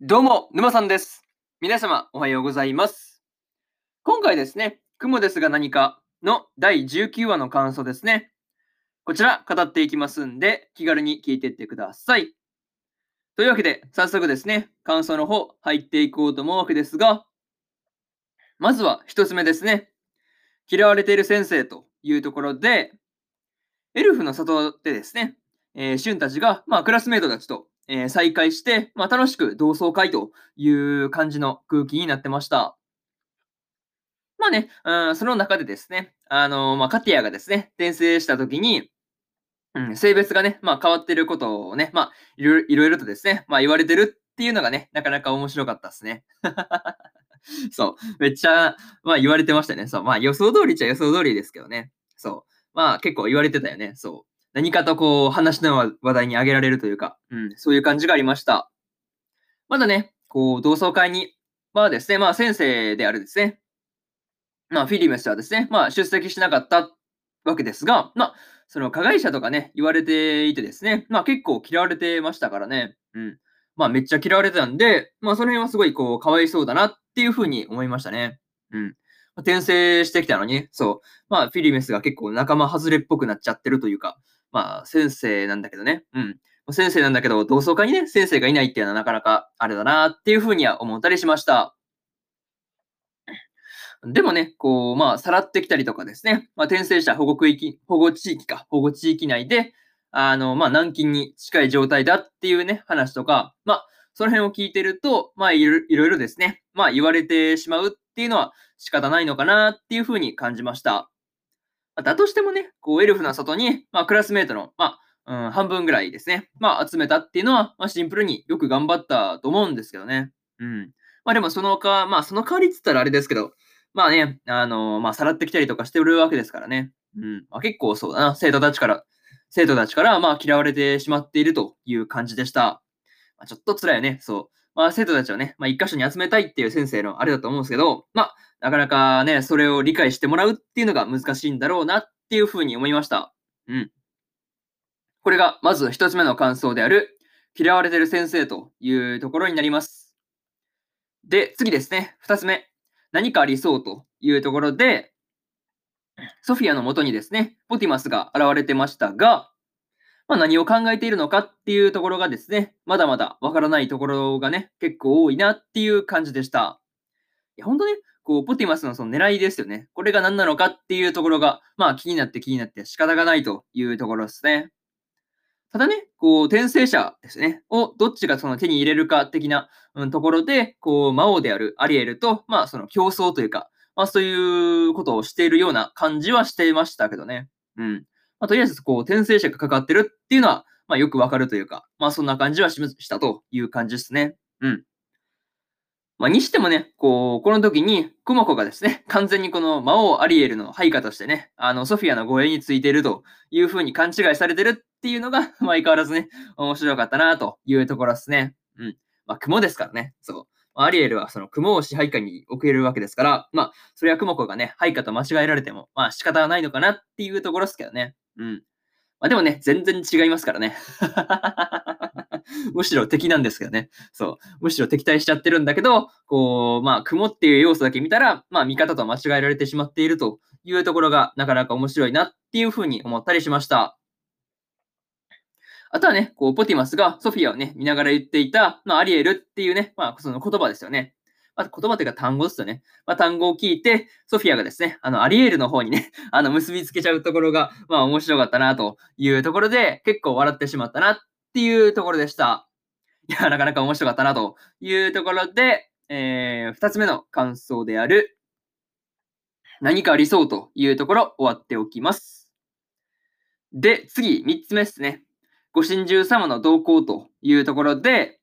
どうも、沼さんです。皆様、おはようございます。今回ですね、雲ですが何かの第19話の感想ですね。こちら、語っていきますんで、気軽に聞いていってください。というわけで、早速ですね、感想の方、入っていこうと思うわけですが、まずは一つ目ですね。嫌われている先生というところで、エルフの里でですね、えー、シュンたちが、まあ、クラスメートたちと、えー再会して、まあ、楽しく同窓会という感じの空気になってました。まあね、うん、その中でですね、あのまあ、カティアがですね、転生した時に、うん、性別がね、まあ、変わってることをね、まあ、いろいろいろいろとですね、まあ、言われてるっていうのがね、なかなか面白かったですね。そう、めっちゃ、まあ、言われてましたね。そう、まあ、予想通りっちゃ予想通りですけどね。そう。まあ、結構言われてたよね。そう。何かとこう、話の話題に挙げられるというか、うん、そういう感じがありました。まだね、こう、同窓会に、まあですね、まあ先生であるですね、まあフィリメスはですね、まあ出席しなかったわけですが、まあ、その加害者とかね、言われていてですね、まあ結構嫌われてましたからね、うん。まあめっちゃ嫌われてたんで、まあその辺はすごいこう、かわいそうだなっていうふうに思いましたね。うん。転生してきたのに、そう。まあフィリメスが結構仲間外れっぽくなっちゃってるというか、まあ先生なんだけどね、うん。先生なんだけど、同窓会にね、先生がいないっていうのはなかなかあれだなっていうふうには思ったりしました。でもね、こう、まあ、さらってきたりとかですね、まあ、転生者保護区域、保護地域か、保護地域内で、あの、まあ、軟禁に近い状態だっていうね、話とか、まあ、その辺を聞いてると、まあ、いろいろですね、まあ、言われてしまうっていうのは仕方ないのかなっていうふうに感じました。だとしてもね、こう、エルフの里に、まあ、クラスメートの、まあ、うん、半分ぐらいですね。まあ、集めたっていうのは、まあ、シンプルによく頑張ったと思うんですけどね。うん。まあ、でも、そのか、まあ、その代わりって言ったらあれですけど、まあね、あのまあ、さらってきたりとかしてるわけですからね。うん。まあ、結構そうだな、生徒たちから、生徒たちから、まあ、嫌われてしまっているという感じでした。まあ、ちょっと辛いよね、そう。まあ、生徒たちをね、まあ、一箇所に集めたいっていう先生のあれだと思うんですけど、まあ、なかなかね、それを理解してもらうっていうのが難しいんだろうなっていうふうに思いました。うん。これがまず一つ目の感想である、嫌われてる先生というところになります。で、次ですね。二つ目。何かありそうというところで、ソフィアのもとにですね、ポティマスが現れてましたが、まあ、何を考えているのかっていうところがですね、まだまだわからないところがね、結構多いなっていう感じでした。いや、本当ね、こう、ポティマスのその狙いですよね。これが何なのかっていうところが、まあ気になって気になって仕方がないというところですね。ただね、こう、転生者ですね、をどっちがその手に入れるか的な、うん、ところで、こう、魔王であるアリエルと、まあその競争というか、まあそういうことをしているような感じはしていましたけどね。うん。まあとりあえず、こう、転生者がかかってるっていうのは、まあよくわかるというか、まあそんな感じはししたという感じですね。うん。まあ、にしてもね、こう、この時に、クモコがですね、完全にこの魔王アリエルの配下としてね、あの、ソフィアの護衛についているという風に勘違いされてるっていうのが、まあ、相変わらずね、面白かったなというところですね。うん。まあ、雲ですからね、そう。アリエルはその雲を支配下に置けるわけですから、まあ、それはクモコがね、配下と間違えられても、まあ、仕方はないのかなっていうところですけどね。うん。まあ、でもね、全然違いますからね。むしろ敵なんですけどね。そう。むしろ敵対しちゃってるんだけど、こう、まあ、雲っていう要素だけ見たら、まあ、味方と間違えられてしまっているというところが、なかなか面白いなっていうふうに思ったりしました。あとはね、こう、ポティマスがソフィアをね、見ながら言っていた、まあ、アリエルっていうね、まあ、その言葉ですよね。まあ、言葉というか単語ですよね。まあ、単語を聞いて、ソフィアがですね、あの、アリエールの方にね、あの、結びつけちゃうところが、まあ、面白かったなというところで、結構笑ってしまったなっていうところでした。いや、なかなか面白かったなというところで、えー、二つ目の感想である、何かありそうというところ終わっておきます。で、次、三つ目ですね。ご神獣様の動向というところで、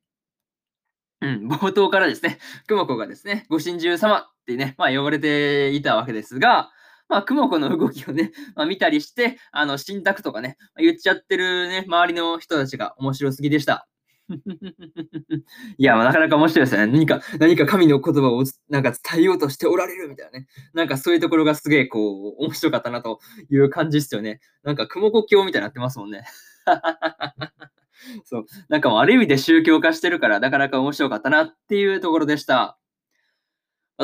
うん、冒頭からですね、クモコがですね、ご神獣様ってね、まあ呼ばれていたわけですが、まあ、クモコの動きをね、まあ、見たりして、あの、信託とかね、言っちゃってるね、周りの人たちが面白すぎでした。いや、まあなかなか面白いですね。何か、何か神の言葉をなんか伝えようとしておられるみたいなね。なんかそういうところがすげえこう、面白かったなという感じですよね。なんか雲子教みたいになってますもんね。そう。なんかもうある意味で宗教化してるから、なかなか面白かったなっていうところでした。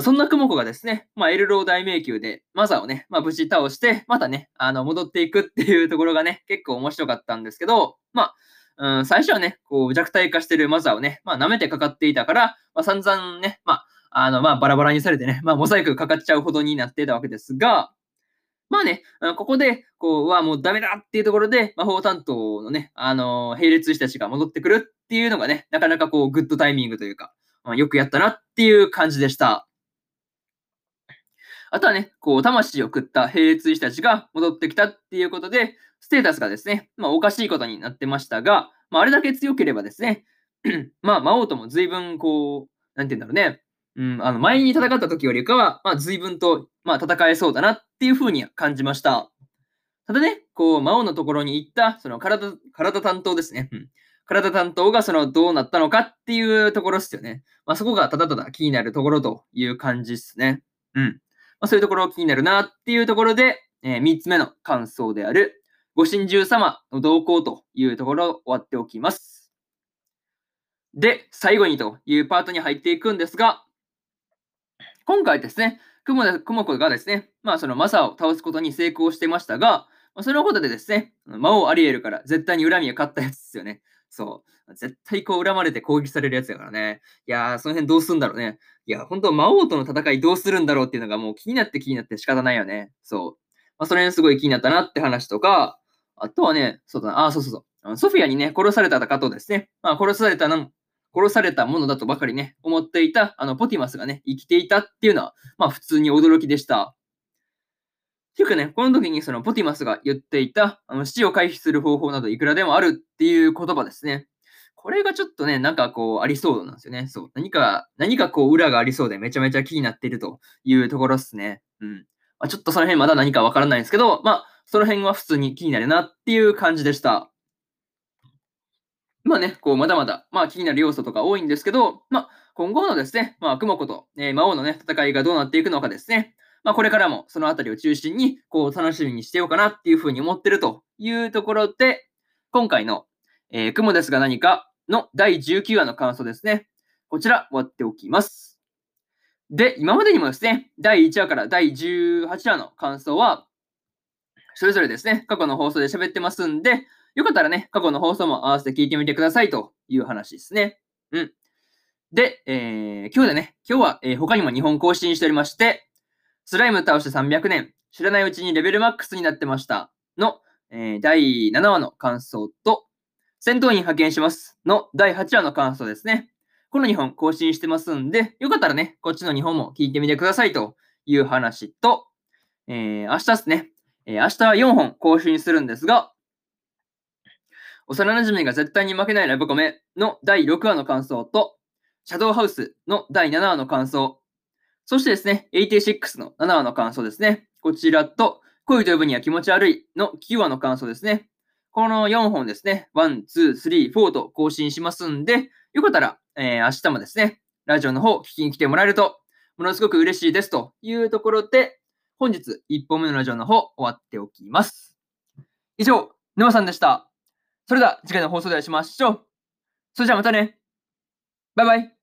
そんな雲子がですね、まあ、エルロー大迷宮でマザーをね、まあ、無事倒して、またね、あの、戻っていくっていうところがね、結構面白かったんですけど、まあ、うん、最初はね、こう、弱体化してるマザーをね、まあ、舐めてかかっていたから、まあ、散々ね、まあ、あの、まあ、バラバラにされてね、まあ、モザイクかかっちゃうほどになってたわけですが、まあね、ここで、こう、はもうダメだっていうところで、魔法担当のね、あの並列したちが戻ってくるっていうのがね、なかなかこう、グッドタイミングというか、まあ、よくやったなっていう感じでした。あとはね、こう、魂を食った並列したちが戻ってきたっていうことで、ステータスがですね、まあ、おかしいことになってましたが、まあ、あれだけ強ければですね、まあ、魔王とも随分、こう、なんて言うんだろうね、うん、あの、前に戦った時よりかは、まあ、随分と、まあ、戦えそうだなっっていうふうに感じました。ただね、こう、魔王のところに行った、その体、体担当ですね。体担当がそのどうなったのかっていうところですよね。まあ、そこがただただ気になるところという感じですね。うん。まあ、そういうところ気になるなっていうところで、えー、3つ目の感想である、ご神獣様の動向というところを終わっておきます。で、最後にというパートに入っていくんですが、今回ですね、雲雲子がですね、まあそのマサを倒すことに成功してましたが、まあ、そのことでですね、魔王アリエルから絶対に恨みが勝ったやつですよね。そう。絶対こう恨まれて攻撃されるやつだからね。いやー、その辺どうすんだろうね。いや、本当魔王との戦いどうするんだろうっていうのがもう気になって気になって仕方ないよね。そう。まあ、その辺すごい気になったなって話とか、あとはね、そうだな、あ、そうそうそう。ソフィアにね、殺された方とですね、まあ、殺されたの、殺されたものだとばかりね、思っていた、あの、ポティマスがね、生きていたっていうのは、まあ、普通に驚きでした。ていうかね、この時にそのポティマスが言っていた、あの死を回避する方法などいくらでもあるっていう言葉ですね。これがちょっとね、なんかこう、ありそうなんですよね。そう。何か、何かこう、裏がありそうでめちゃめちゃ気になっているというところですね。うん。まあ、ちょっとその辺まだ何かわからないんですけど、まあ、その辺は普通に気になるなっていう感じでした。まあね、こう、まだまだ、まあ気になる要素とか多いんですけど、まあ、今後のですね、まあ、雲子と、えー、魔王のね、戦いがどうなっていくのかですね、まあ、これからもそのあたりを中心に、こう、楽しみにしてようかなっていうふうに思ってるというところで、今回の、えー、雲ですが何かの第19話の感想ですね。こちら、終わっておきます。で、今までにもですね、第1話から第18話の感想は、それぞれですね、過去の放送で喋ってますんで、よかったらね、過去の放送も合わせて聞いてみてくださいという話ですね。うん。で、えー、今日でね、今日は、えー、他にも2本更新しておりまして、スライム倒して300年、知らないうちにレベルマックスになってましたの、えー、第7話の感想と、戦闘員派遣しますの第8話の感想ですね。この2本更新してますんで、よかったらね、こっちの2本も聞いてみてくださいという話と、えー、明日ですね、えー、明日は4本更新するんですが、幼馴染が絶対に負けないラブコメの第6話の感想と、シャドウハウスの第7話の感想、そしてですね、86の7話の感想ですね。こちらと、恋と呼ぶには気持ち悪いの9話の感想ですね。この4本ですね、1、2、3、4と更新しますんで、よかったら、えー、明日もですね、ラジオの方聞きに来てもらえると、ものすごく嬉しいですというところで、本日1本目のラジオの方終わっておきます。以上、沼さんでした。それでは次回の放送でお会いしましょう。それじゃあまたね。バイバイ。